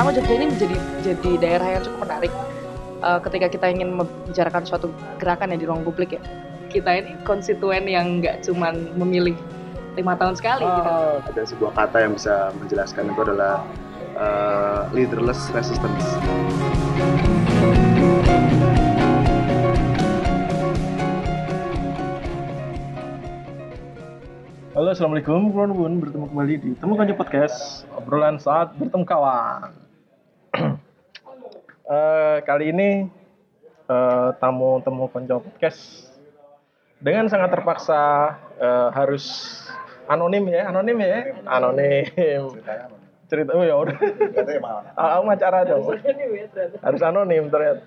pertama Jogja ini menjadi jadi daerah yang cukup menarik uh, ketika kita ingin membicarakan suatu gerakan ya di ruang publik ya kita ini konstituen yang nggak cuman memilih lima tahun sekali oh, gitu. Ada sebuah kata yang bisa menjelaskan itu adalah uh, leaderless resistance. Halo, assalamualaikum, kawan bertemu kembali di Temu Kanji Podcast, obrolan saat bertemu kawan. Uh, kali ini uh, tamu temu Konco Podcast dengan sangat terpaksa uh, harus anonim ya, anonim ya, anonim. Cerita, oh ya udah. Aku acara dong. Harus anonim ternyata.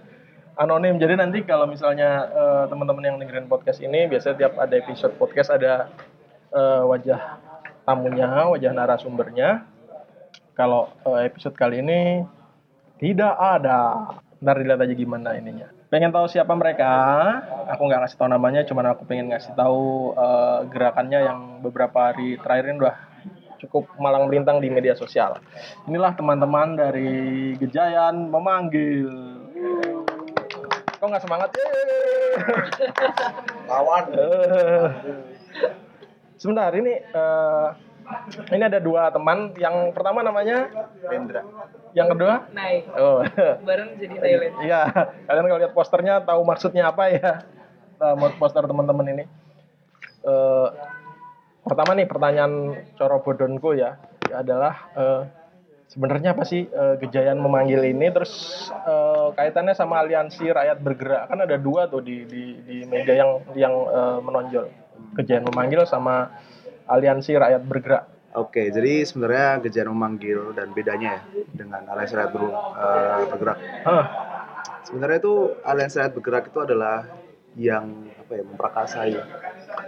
Anonim. Jadi nanti kalau misalnya uh, teman-teman yang dengerin podcast ini, biasanya tiap ada episode podcast ada uh, wajah tamunya, wajah narasumbernya. Kalau uh, episode kali ini tidak ada. Ntar dilihat aja gimana ininya. Pengen tahu siapa mereka? Aku nggak ngasih tahu namanya, cuman aku pengen ngasih tahu uh, gerakannya yang beberapa hari terakhir ini udah cukup malang melintang di media sosial. Inilah teman-teman dari Gejayan memanggil. Kok nggak semangat? Lawan. Sebentar, ini uh, ini ada dua teman. Yang pertama namanya Rendra. Yang kedua? Naik. Oh. Bareng jadi Thailand. Iya, kalian kalau lihat posternya tahu maksudnya apa ya? Uh, poster teman-teman ini. Uh, pertama nih pertanyaan coro bodonku ya, ya adalah uh, sebenarnya apa sih uh, Gejayan memanggil ini terus uh, kaitannya sama aliansi rakyat bergerak kan ada dua tuh di di, di media yang yang uh, menonjol Gejayan memanggil sama aliansi rakyat bergerak. Oke, jadi sebenarnya Gejayan memanggil dan bedanya ya dengan aliansi rakyat ber, uh, bergerak. Huh. Sebenarnya itu aliansi rakyat bergerak itu adalah yang apa ya memperkasai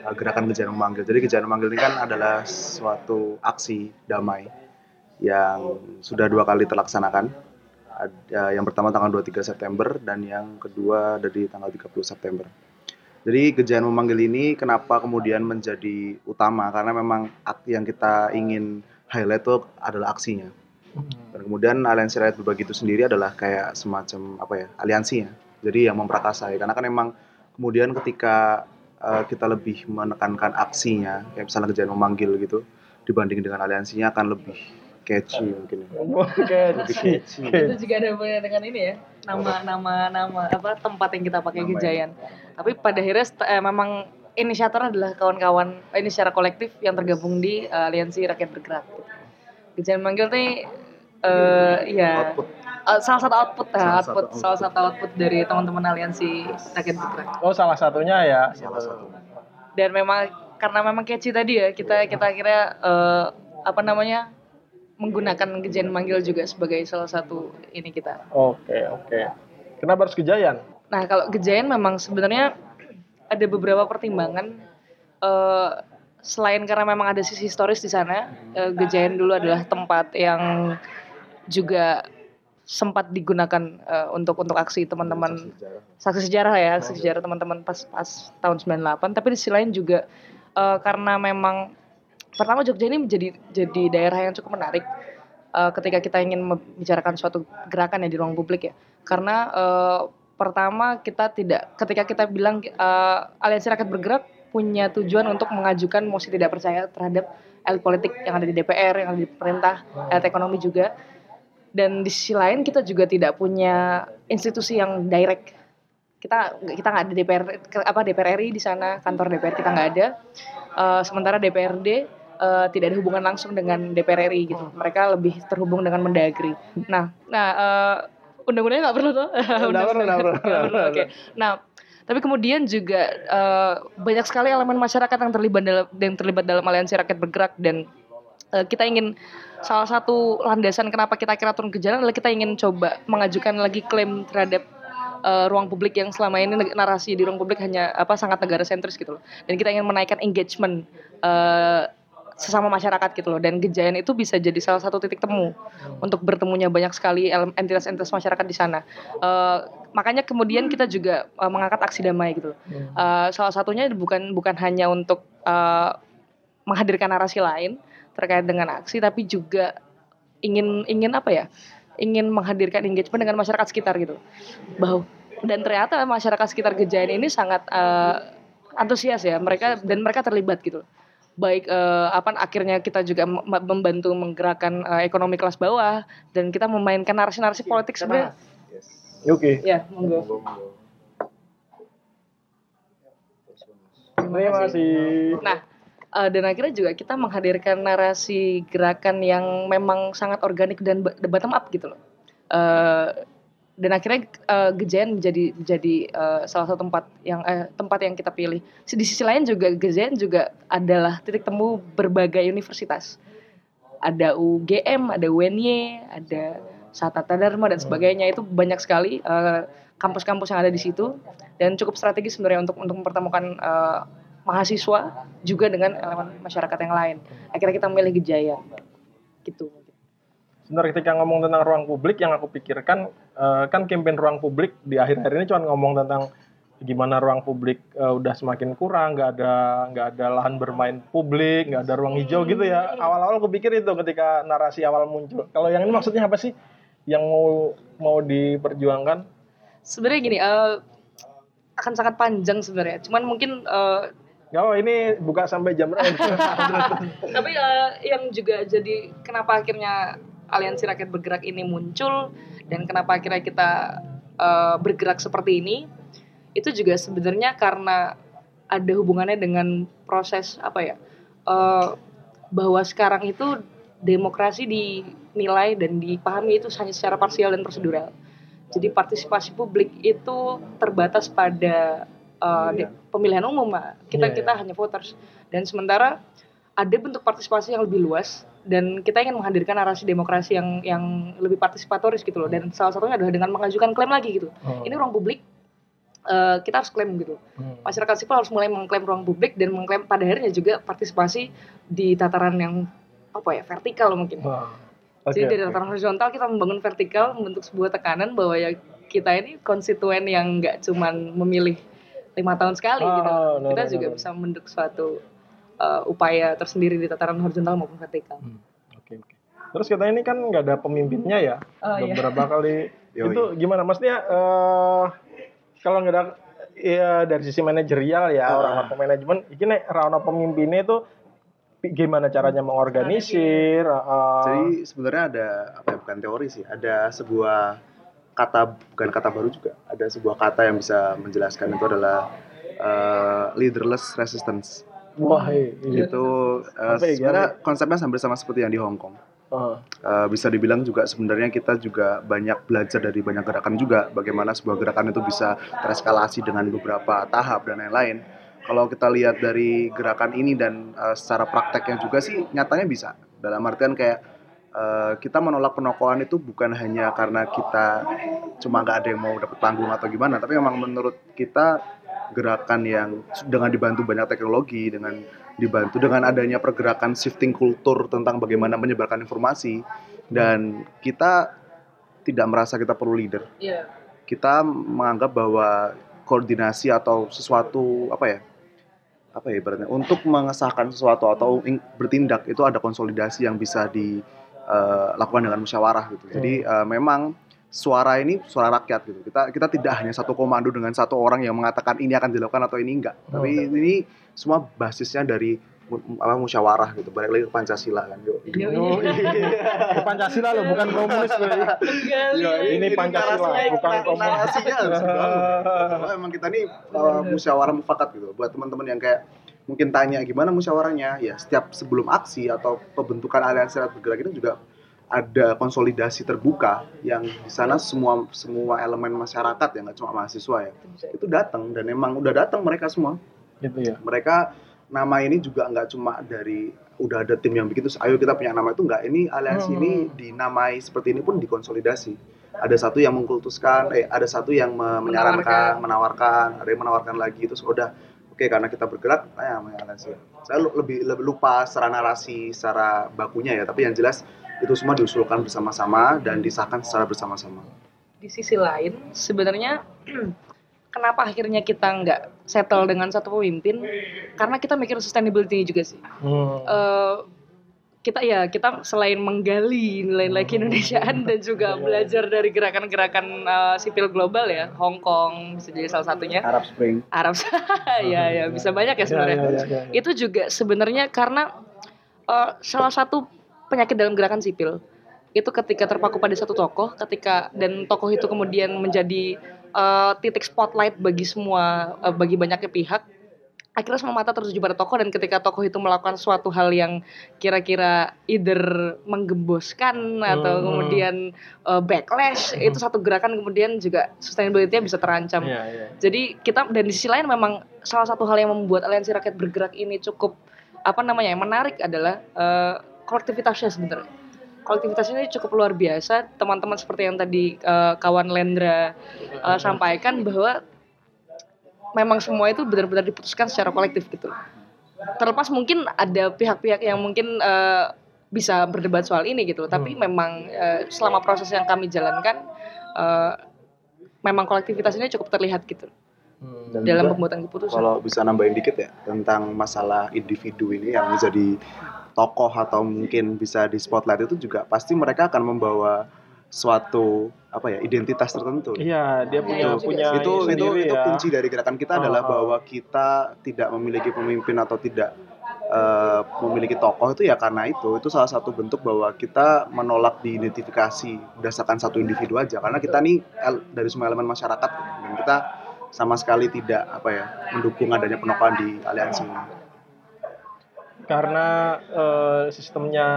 uh, gerakan Gejayan memanggil. Jadi Gejayan memanggil ini kan adalah suatu aksi damai yang sudah dua kali terlaksanakan. Ada yang pertama tanggal 23 September dan yang kedua dari tanggal 30 September. Jadi Gejayan memanggil ini kenapa kemudian menjadi utama karena memang yang kita ingin highlight itu adalah aksinya. Dan kemudian aliansi rakyat berbagi itu sendiri adalah kayak semacam apa ya aliansinya. Jadi yang memperkasai karena kan memang kemudian ketika uh, kita lebih menekankan aksinya kayak misalnya Gejayan memanggil gitu dibanding dengan aliansinya akan lebih catchy mungkin. Oh, catchy. catchy. Itu juga ada hubungannya dengan ini ya, nama nama nama apa tempat yang kita pakai Gejayan. Tapi pada akhirnya eh, memang inisiator adalah kawan-kawan ini secara kolektif yang tergabung di uh, aliansi rakyat bergerak. Gejayan manggil nih uh, ya Output. uh, salah satu output, Salah salah satu output, salah satu output dari teman-teman aliansi rakyat bergerak. Oh, salah satunya ya. Salah satu. Dan memang karena memang catchy tadi ya kita kita kira uh, apa namanya menggunakan Gejayan manggil juga sebagai salah satu ini kita. Oke, oke. Kenapa harus Gejayan? Nah, kalau Gejayan memang sebenarnya ada beberapa pertimbangan eh, selain karena memang ada sisi historis di sana, eh, Gejayan dulu adalah tempat yang juga sempat digunakan eh, untuk untuk aksi teman-teman saksi sejarah ya, saksi sejarah teman-teman pas pas tahun 98, tapi di sisi lain juga eh, karena memang pertama Jogja ini menjadi jadi daerah yang cukup menarik uh, ketika kita ingin membicarakan suatu gerakan ya di ruang publik ya. Karena uh, pertama kita tidak ketika kita bilang uh, aliansi rakyat bergerak punya tujuan untuk mengajukan mosi tidak percaya terhadap elit politik yang ada di DPR yang ada di pemerintah elit ekonomi juga. Dan di sisi lain kita juga tidak punya institusi yang direct. Kita kita nggak ada DPR apa DPR RI di sana kantor DPR kita nggak ada. Uh, sementara DPRD uh, tidak ada hubungan langsung dengan DPR RI gitu. Mereka lebih terhubung dengan Mendagri. Nah, nah uh, undang-undangnya nggak perlu tuh. Nggak perlu, nggak perlu. Oke. Nah, tapi kemudian juga uh, banyak sekali elemen masyarakat yang terlibat dalam yang terlibat dalam aliansi rakyat bergerak dan uh, kita ingin salah satu landasan kenapa kita kira turun ke jalan adalah kita ingin coba mengajukan lagi klaim terhadap uh, ruang publik yang selama ini narasi di ruang publik hanya apa sangat negara sentris gitu loh. Dan kita ingin menaikkan engagement uh, sesama masyarakat gitu loh dan Gejayan itu bisa jadi salah satu titik temu untuk bertemunya banyak sekali entitas-entitas masyarakat di sana. Uh, makanya kemudian kita juga uh, mengangkat aksi damai gitu. Uh, salah satunya bukan bukan hanya untuk uh, menghadirkan narasi lain terkait dengan aksi tapi juga ingin ingin apa ya? ingin menghadirkan engagement dengan masyarakat sekitar gitu bahwa dan ternyata masyarakat sekitar Gejayan ini sangat uh, antusias ya mereka dan mereka terlibat gitu baik uh, apa akhirnya kita juga membantu menggerakkan uh, ekonomi kelas bawah dan kita memainkan narasi-narasi politik sebenarnya. oke. Okay. ya monggo. Terima kasih. nah uh, dan akhirnya juga kita menghadirkan narasi gerakan yang memang sangat organik dan bottom up gitu loh. Uh, dan akhirnya uh, Gejayan menjadi menjadi uh, salah satu tempat yang uh, tempat yang kita pilih. Di sisi lain juga Gejayan juga adalah titik temu berbagai universitas. Ada UGM, ada UNY, ada Satata Dharma dan sebagainya itu banyak sekali kampus-kampus uh, yang ada di situ dan cukup strategis sebenarnya untuk untuk mempertemukan uh, mahasiswa juga dengan elemen masyarakat yang lain. Akhirnya kita memilih Gejaya. Gitu. Sebenarnya ketika ngomong tentang ruang publik yang aku pikirkan uh, kan campaign ruang publik di akhir-akhir ini cuma ngomong tentang gimana ruang publik uh, udah semakin kurang, nggak ada nggak ada lahan bermain publik, nggak ada ruang hijau gitu ya. Awal-awal aku pikir itu ketika narasi awal muncul. Kalau yang ini maksudnya apa sih? Yang mau mau diperjuangkan? Sebenarnya gini, uh, akan sangat panjang sebenarnya. Cuman mungkin uh, Oh ini buka sampai jam berapa? Tapi uh, yang juga jadi kenapa akhirnya aliansi rakyat bergerak ini muncul dan kenapa akhirnya kita uh, bergerak seperti ini itu juga sebenarnya karena ada hubungannya dengan proses apa ya uh, bahwa sekarang itu demokrasi dinilai dan dipahami itu hanya secara parsial dan prosedural. Jadi partisipasi publik itu terbatas pada uh, pemilihan umum kita yeah, kita yeah. hanya voters dan sementara ada bentuk partisipasi yang lebih luas dan kita ingin menghadirkan narasi demokrasi yang yang lebih partisipatoris gitu loh dan salah satunya adalah dengan mengajukan klaim lagi gitu oh. ini ruang publik uh, kita harus klaim gitu hmm. masyarakat sipil harus mulai mengklaim ruang publik dan mengklaim pada akhirnya juga partisipasi di tataran yang apa ya vertikal mungkin wow. okay, jadi dari okay. tataran horizontal kita membangun vertikal membentuk sebuah tekanan bahwa ya kita ini konstituen yang nggak cuman memilih lima tahun sekali oh, gitu. No, kita no, juga no. bisa membentuk suatu uh, upaya tersendiri di tataran horizontal maupun vertikal. Hmm. Oke, okay, okay. Terus kita ini kan nggak ada pemimpinnya ya, oh, iya. beberapa iya. kali. itu gimana? Maksudnya uh, kalau nggak ada ya dari sisi manajerial ya uh. orang orang manajemen, ini rana pemimpinnya itu gimana caranya mengorganisir? Uh, Jadi sebenarnya ada apa ya bukan teori sih, ada sebuah kata bukan kata baru juga ada sebuah kata yang bisa menjelaskan itu adalah uh, leaderless resistance wah iya. itu uh, sebenarnya konsepnya hampir sama seperti yang di Hong Kong. Uh. Uh, bisa dibilang juga sebenarnya kita juga banyak belajar dari banyak gerakan juga bagaimana sebuah gerakan itu bisa tereskalasi dengan beberapa tahap dan lain-lain. Kalau kita lihat dari gerakan ini dan uh, secara prakteknya juga sih nyatanya bisa. Dalam artian kayak Eh, kita menolak penokohan itu bukan hanya karena kita cuma nggak ada yang mau dapat panggung atau gimana, tapi memang menurut kita gerakan yang dengan dibantu banyak teknologi, dengan dibantu dengan adanya pergerakan shifting kultur tentang bagaimana menyebarkan informasi dan kita tidak merasa kita perlu leader. Yeah. Kita menganggap bahwa koordinasi atau sesuatu apa ya? apa ya ibaratnya untuk mengesahkan sesuatu atau bertindak itu ada konsolidasi yang bisa di uh, lakukan dengan musyawarah gitu. Jadi uh, memang suara ini suara rakyat gitu. Kita kita tidak hanya satu komando dengan satu orang yang mengatakan ini akan dilakukan atau ini enggak. Oh, Tapi okay. ini semua basisnya dari apa musyawarah gitu. Balik lagi ke Pancasila kan. Yo, yo. Iya. Pancasila loh bukan komunis loh yo, ini Pancasila bukan komunis. emang kita nih uh, musyawarah mufakat gitu. Buat teman-teman yang kayak mungkin tanya gimana musyawarahnya ya setiap sebelum aksi atau pembentukan aliansi rakyat bergerak itu juga ada konsolidasi terbuka yang di sana semua semua elemen masyarakat ya nggak cuma mahasiswa ya itu datang dan emang udah datang mereka semua. Gitu ya? Mereka nama ini juga nggak cuma dari udah ada tim yang begitu ayo kita punya nama itu nggak. Ini aliansi hmm. ini dinamai seperti ini pun dikonsolidasi. Ada satu yang mengkultuskan eh ada satu yang menyarankan menawarkan ada yang menawarkan lagi itu sudah Oke, karena kita bergerak, ya sih. Saya lebih, lebih lupa secara narasi, secara bakunya ya, tapi yang jelas itu semua diusulkan bersama-sama dan disahkan secara bersama-sama. Di sisi lain, sebenarnya kenapa akhirnya kita nggak settle dengan satu pemimpin? Karena kita mikir sustainability juga sih. Hmm. Uh, kita ya kita selain menggali nilai-nilai keindonesiaan dan juga belajar dari gerakan-gerakan uh, sipil global ya Hong Kong bisa jadi salah satunya Arab Spring Arab ya ya bisa banyak ya sebenarnya Ya, ya, ya, ya. itu juga sebenarnya karena uh, salah satu penyakit dalam gerakan sipil itu ketika terpaku pada satu tokoh ketika dan tokoh itu kemudian menjadi uh, titik spotlight bagi semua uh, bagi banyaknya pihak akhirnya semua mata tertuju pada tokoh dan ketika tokoh itu melakukan suatu hal yang kira-kira either menggemboskan atau Hmm. kemudian uh, backlash itu satu gerakan kemudian juga sustainability-nya bisa terancam. Iya, iya. Jadi kita dan di sisi lain memang salah satu hal yang membuat aliansi rakyat bergerak ini cukup apa namanya menarik adalah eh, kolektivitasnya sebenarnya. Kolektivitasnya ini cukup luar biasa. Teman-teman seperti yang tadi eh, kawan Lendra eh, sampaikan bahwa memang semua itu benar-benar diputuskan secara kolektif gitu. Terlepas mungkin ada pihak-pihak yang mungkin eh, bisa berdebat soal ini gitu, tapi memang eh, selama proses yang kami jalankan eh, memang kolektivitas ini cukup terlihat gitu Hmm. Dan dalam pembuatan keputusan. kalau bisa nambahin dikit ya tentang masalah individu ini yang menjadi tokoh atau mungkin bisa di spotlight itu juga pasti mereka akan membawa suatu apa ya identitas tertentu. Iya, dia punya Iya, punya itu ini itu sendiri itu ya. kunci dari gerakan kita Ah, adalah ah. bahwa kita tidak memiliki pemimpin atau tidak eh, memiliki tokoh itu ya karena itu itu salah satu bentuk bahwa kita menolak diidentifikasi berdasarkan satu individu aja karena kita nih dari semua elemen masyarakat dan kita sama sekali tidak apa ya mendukung adanya penokohan di aliansi. Karena eh, sistemnya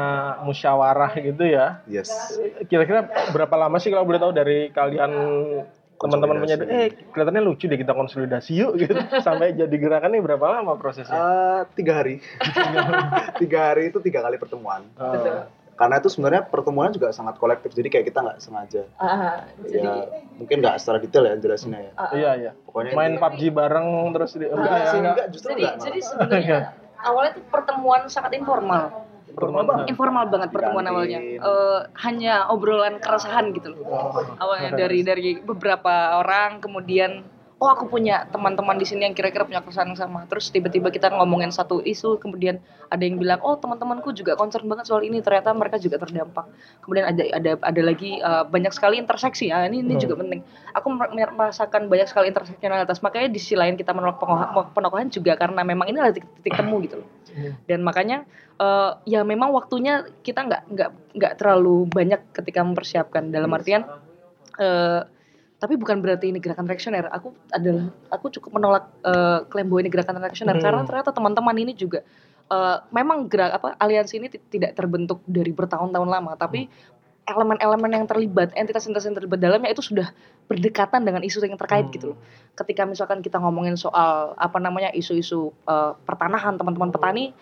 musyawarah gitu ya. Yes. Kira-kira berapa lama sih kalau boleh tahu dari kalian teman-teman punya eh kelihatannya lucu deh kita konsolidasi yuk gitu sampai jadi gerakan ini berapa lama prosesnya? Eh, tiga hari, tiga hari itu tiga kali pertemuan. Oh. Karena itu sebenarnya pertemuan juga sangat kolektif, jadi kayak kita nggak sengaja. Ah, ya, mungkin nggak secara detail ya jelasinnya ya. Iya iya. Pokoknya Main itu- PUBG bareng terus di, enggak, Enggak enggak. enggak, justru jadi enggak. jadi sebenarnya awalnya itu pertemuan sangat informal. Pertemuan banget. informal banget pertemuan awalnya. Eh, hanya obrolan keresahan gitu loh. Oh, awalnya dari dari beberapa orang kemudian oh aku punya teman-teman di sini yang kira-kira punya keresahan yang sama. Terus tiba-tiba kita ngomongin satu isu kemudian ada yang bilang oh teman-temanku juga concern banget soal ini. Ternyata mereka juga terdampak. Kemudian ada ada ada lagi eh, banyak sekali interseksi. Ya ini ini Hmm. juga penting. Aku mer- mer- merasakan banyak sekali interseksionalitas makanya di sisi lain kita menolak pengoh- penokohan juga karena memang ini adalah titik, titik temu gitu loh. Hmm. dan makanya eh, ya memang waktunya kita nggak nggak nggak terlalu banyak ketika mempersiapkan. Dalam artian eh, tapi bukan berarti ini gerakan reaksioner. Aku adalah aku cukup menolak eh, klaim bahwa ini gerakan reaksioner. Hmm. karena ternyata teman-teman ini juga eh, memang gerak apa aliansi ini ti- tidak terbentuk dari bertahun-tahun lama. Tapi elemen-elemen yang terlibat entitas-entitas yang terlibat dalamnya itu sudah berdekatan dengan isu yang terkait Hmm. gitu loh. Ketika misalkan kita ngomongin soal apa namanya isu-isu eh, pertanahan teman-teman petani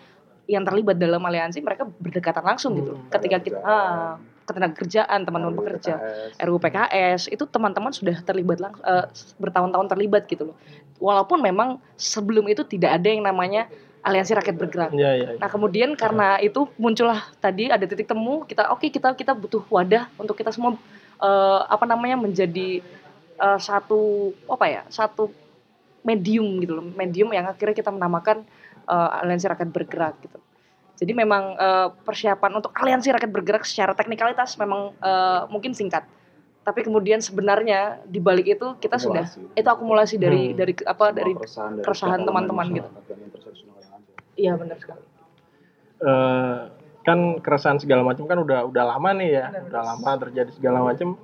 yang terlibat dalam aliansi mereka berdekatan langsung gitu Hmm. ketika kita ah, ketenaga kerjaan teman-teman pekerja RUU PKS itu teman-teman sudah terlibat lang eh, bertahun-tahun terlibat gitu loh. Walaupun memang sebelum itu tidak ada yang namanya aliansi rakyat bergerak. Iya iya. Nah kemudian karena itu muncullah tadi ada titik temu kita oke kita kita butuh wadah untuk kita semua eh, apa namanya menjadi eh, satu apa ya satu medium gitu loh. Medium yang akhirnya kita menamakan eh, aliansi rakyat bergerak gitu. Jadi memang eh, persiapan untuk aliansi rakyat bergerak secara teknikalitas memang eh, mungkin singkat. Tapi kemudian sebenarnya di balik itu kita sudah itu akumulasi dari Hmm. dari apa dari keresahan, keresahan teman-teman gitu. iya benar sekali. Eh, kan keresahan segala macam kan udah udah lama nih ya, Benar, udah benar. lama terjadi segala macam.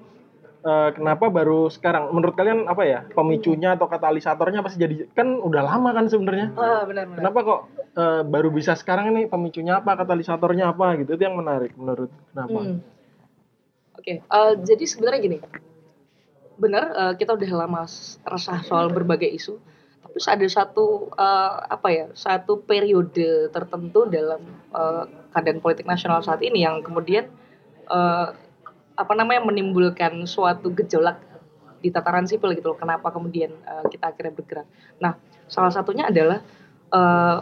Eh, kenapa baru sekarang? Menurut kalian apa ya pemicunya atau katalisatornya pasti jadi kan udah lama kan sebenarnya. Ah benar benar. Kenapa kok eh, baru bisa sekarang ini pemicunya apa, katalisatornya apa gitu? Itu yang menarik menurut kenapa? Hmm. Oke, eh, jadi sebenarnya gini, benar eh, kita udah lama resah soal berbagai isu, tapi ada satu eh, apa ya, satu periode tertentu dalam eh, keadaan politik nasional saat ini yang kemudian eh, apa namanya menimbulkan suatu gejolak di tataran sipil gitu loh. Kenapa kemudian eh, kita akhirnya bergerak? Nah, salah satunya adalah eh,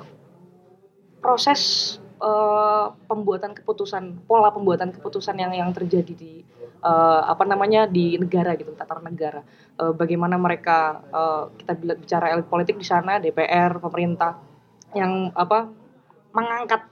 proses eh, pembuatan keputusan, pola pembuatan keputusan yang yang terjadi di eh, apa namanya di negara gitu, tataran negara. Eh, bagaimana mereka eh, kita bicara elit politik di sana, DPR, pemerintah yang apa mengangkat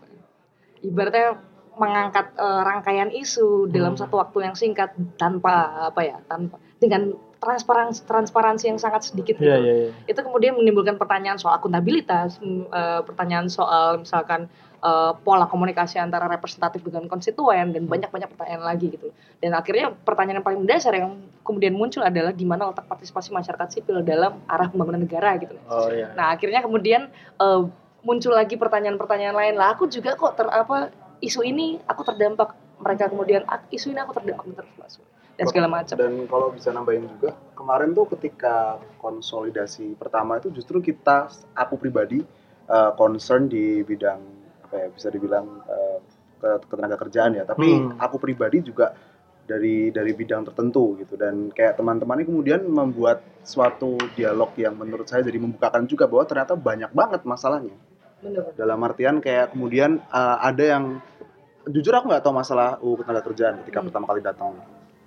ibaratnya mengangkat eh, rangkaian isu dalam Hmm. satu waktu yang singkat tanpa apa ya tanpa dengan transparansi transparansi yang sangat sedikit gitu Iya, iya, iya. itu kemudian menimbulkan pertanyaan soal akuntabilitas, eh, pertanyaan soal misalkan eh, pola komunikasi antara representatif dengan konstituen dan banyak-banyak pertanyaan lagi gitu. Dan akhirnya pertanyaan yang paling mendasar yang kemudian muncul adalah di mana letak partisipasi masyarakat sipil dalam arah pembangunan negara gitu. Oh iya. Nah akhirnya kemudian eh, muncul lagi pertanyaan-pertanyaan lain lah. Aku juga kok ter apa isu ini aku terdampak mereka kemudian "Ah, isu ini aku terdampak terus dan segala macam. Dan kalau bisa nambahin juga, kemarin tuh ketika konsolidasi pertama itu justru kita, aku pribadi, eh, concern di bidang apa ya bisa dibilang eh, ke ketenaga kerjaan ya. Tapi Hmm. aku pribadi juga dari dari bidang tertentu gitu dan kayak teman-teman ini kemudian membuat suatu dialog yang menurut saya jadi membukakan juga bahwa ternyata banyak banget masalahnya Bener. dalam artian kayak kemudian uh, ada yang jujur aku nggak tahu masalah UU ketenaga kerjaan ketika Hmm. pertama kali datang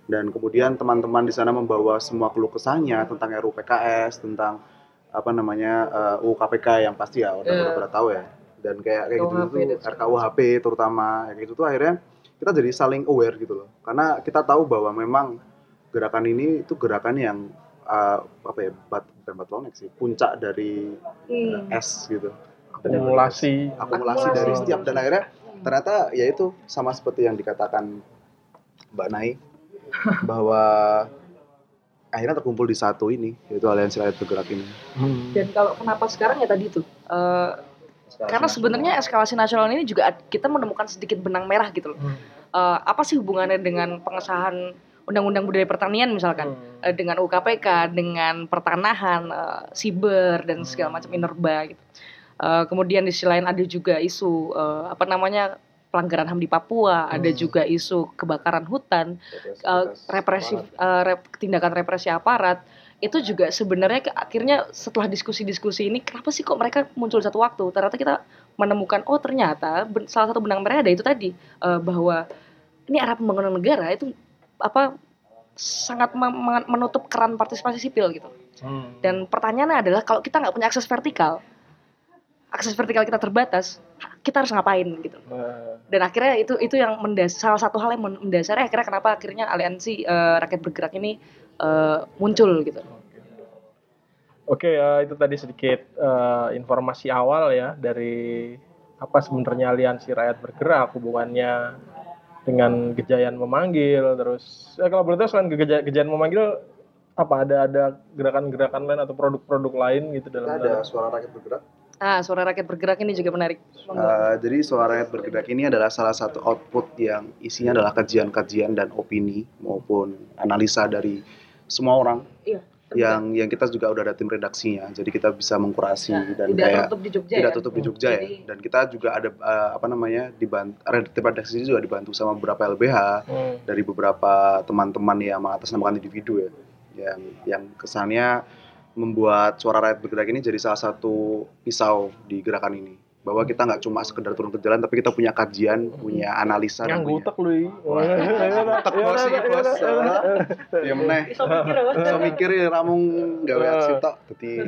dan kemudian teman-teman di sana membawa semua keluh kesahnya tentang RUU PKS tentang apa namanya uh, UU KPK yang pasti ya udah udah pada tahu ya dan kayak kayak gitu tuh RKUHP terutama kayak gitu tuh akhirnya kita jadi saling aware gitu loh karena kita tahu bahwa memang gerakan ini itu gerakan yang uh, apa ya bat bukan bottleneck sih puncak dari Hmm. es gitu Akumulasi. akumulasi Akumulasi. dari setiap dan akhirnya ternyata ya itu sama seperti yang dikatakan Mbak Nai bahwa akhirnya terkumpul di satu ini yaitu aliansi rakyat bergerak ini. Hmm. Dan kalau kenapa sekarang ya tadi tuh, eh, karena sebenarnya eskalasi nasional ini juga kita menemukan sedikit benang merah gitu loh. Hmm. Eh, apa sih hubungannya dengan pengesahan Undang-Undang Budaya Pertanian misalkan, Hmm. Eh, dengan UKPK, dengan pertanahan, siber dan segala macam minerba gitu. Eh, kemudian di sisi lain ada juga isu eh, apa namanya pelanggaran HAM di Papua, ada Hmm. juga isu kebakaran hutan, eh, represif eh, rep- tindakan represi aparat itu juga sebenarnya ke- akhirnya setelah diskusi-diskusi ini kenapa sih kok mereka muncul satu waktu ternyata kita menemukan oh ternyata ben- salah satu benang merah ada itu tadi eh, bahwa ini arah pembangunan negara itu apa sangat menutup keran partisipasi sipil gitu Hmm. dan pertanyaannya adalah kalau kita nggak punya akses vertikal akses vertikal kita terbatas kita harus ngapain gitu. Dan akhirnya itu itu yang mendas salah satu hal yang men- mendasari akhirnya kenapa akhirnya aliansi eh, rakyat bergerak ini eh, muncul gitu. Oke, eh, itu tadi sedikit eh, informasi awal ya dari apa sebenarnya aliansi rakyat bergerak hubungannya dengan Gejayan memanggil terus ya kalau boleh tahu selain Geja- Gejayan memanggil apa ada ada gerakan-gerakan lain atau produk-produk lain gitu dalam ada suara rakyat bergerak. Ah suara rakyat bergerak ini juga menarik Eh, jadi suara rakyat bergerak ini adalah salah satu output yang isinya adalah kajian-kajian dan opini maupun analisa dari semua orang iya yang yang kita juga udah ada tim redaksinya. Jadi kita bisa mengkurasi Nah, dan tidak kayak tertutup di Jogja tidak ya tutup di Jogja ya. Jadi- Dan kita juga ada eh, apa namanya dibantu tim redaksi ini juga dibantu sama beberapa LBH Hmm. dari beberapa teman-teman yang mengatasnamakan individu ya yang yang kesannya membuat suara rakyat bergerak ini jadi salah satu pisau di gerakan ini. Bahwa kita nggak cuma sekedar turun ke jalan tapi kita punya kajian punya analisa dan yang gutek lu gutek bos iki, bos. ya meneh. Bisa mikir apa? so mikir ya ramung gawe aksi tok.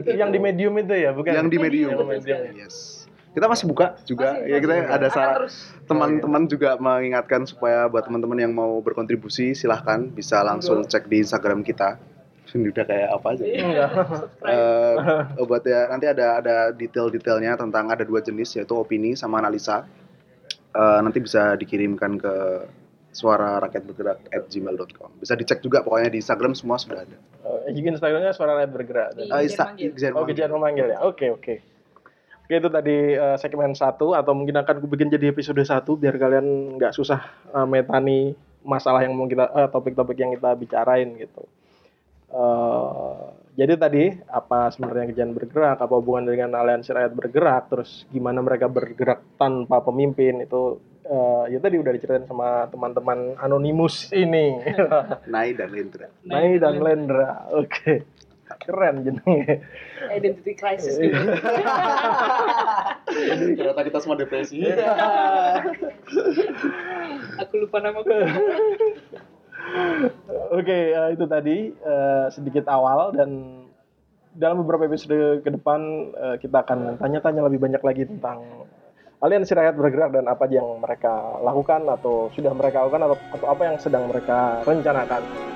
Yang di medium itu ya bukan? Yang di medium. Yang medium. yes. Kita masih buka juga. Masih, ya kita masih. ada terus. teman-teman juga mengingatkan supaya buat teman-teman yang mau berkontribusi silahkan bisa langsung cek di Instagram kita ini udah kayak apa aja Enggak. Eh, buat ya nanti ada ada detail-detailnya tentang ada dua jenis yaitu opini sama analisa Eh, nanti bisa dikirimkan ke suara rakyat bergerak at gmail.com bisa dicek juga pokoknya di Instagram semua sudah ada Eh, juga Instagramnya suara rakyat bergerak. Iya. Eh, Insta- manggil. Gejayan Oh, memanggil ya. Oke, oke. Oke, itu tadi eh, segmen satu atau mungkin akan aku bikin jadi episode satu biar kalian nggak susah eh, metani masalah yang mau kita eh, topik-topik yang kita bicarain gitu. Eh, jadi tadi apa sebenarnya kejadian bergerak, apa hubungan dengan aliansi rakyat bergerak, terus gimana mereka bergerak tanpa pemimpin itu eh, ya tadi udah diceritain sama teman-teman anonimus ini. Nai dan Lindra Nai dan Lendra. Oke. Keren jenenge. identity crisis gitu. ternyata kita semua depresi aku lupa nama gue Oke, eh, itu tadi eh, sedikit awal dan dalam beberapa episode ke depan eh, kita akan tanya-tanya lebih banyak lagi tentang aliansi rakyat bergerak dan apa yang mereka lakukan atau sudah mereka lakukan atau, atau apa yang sedang mereka rencanakan.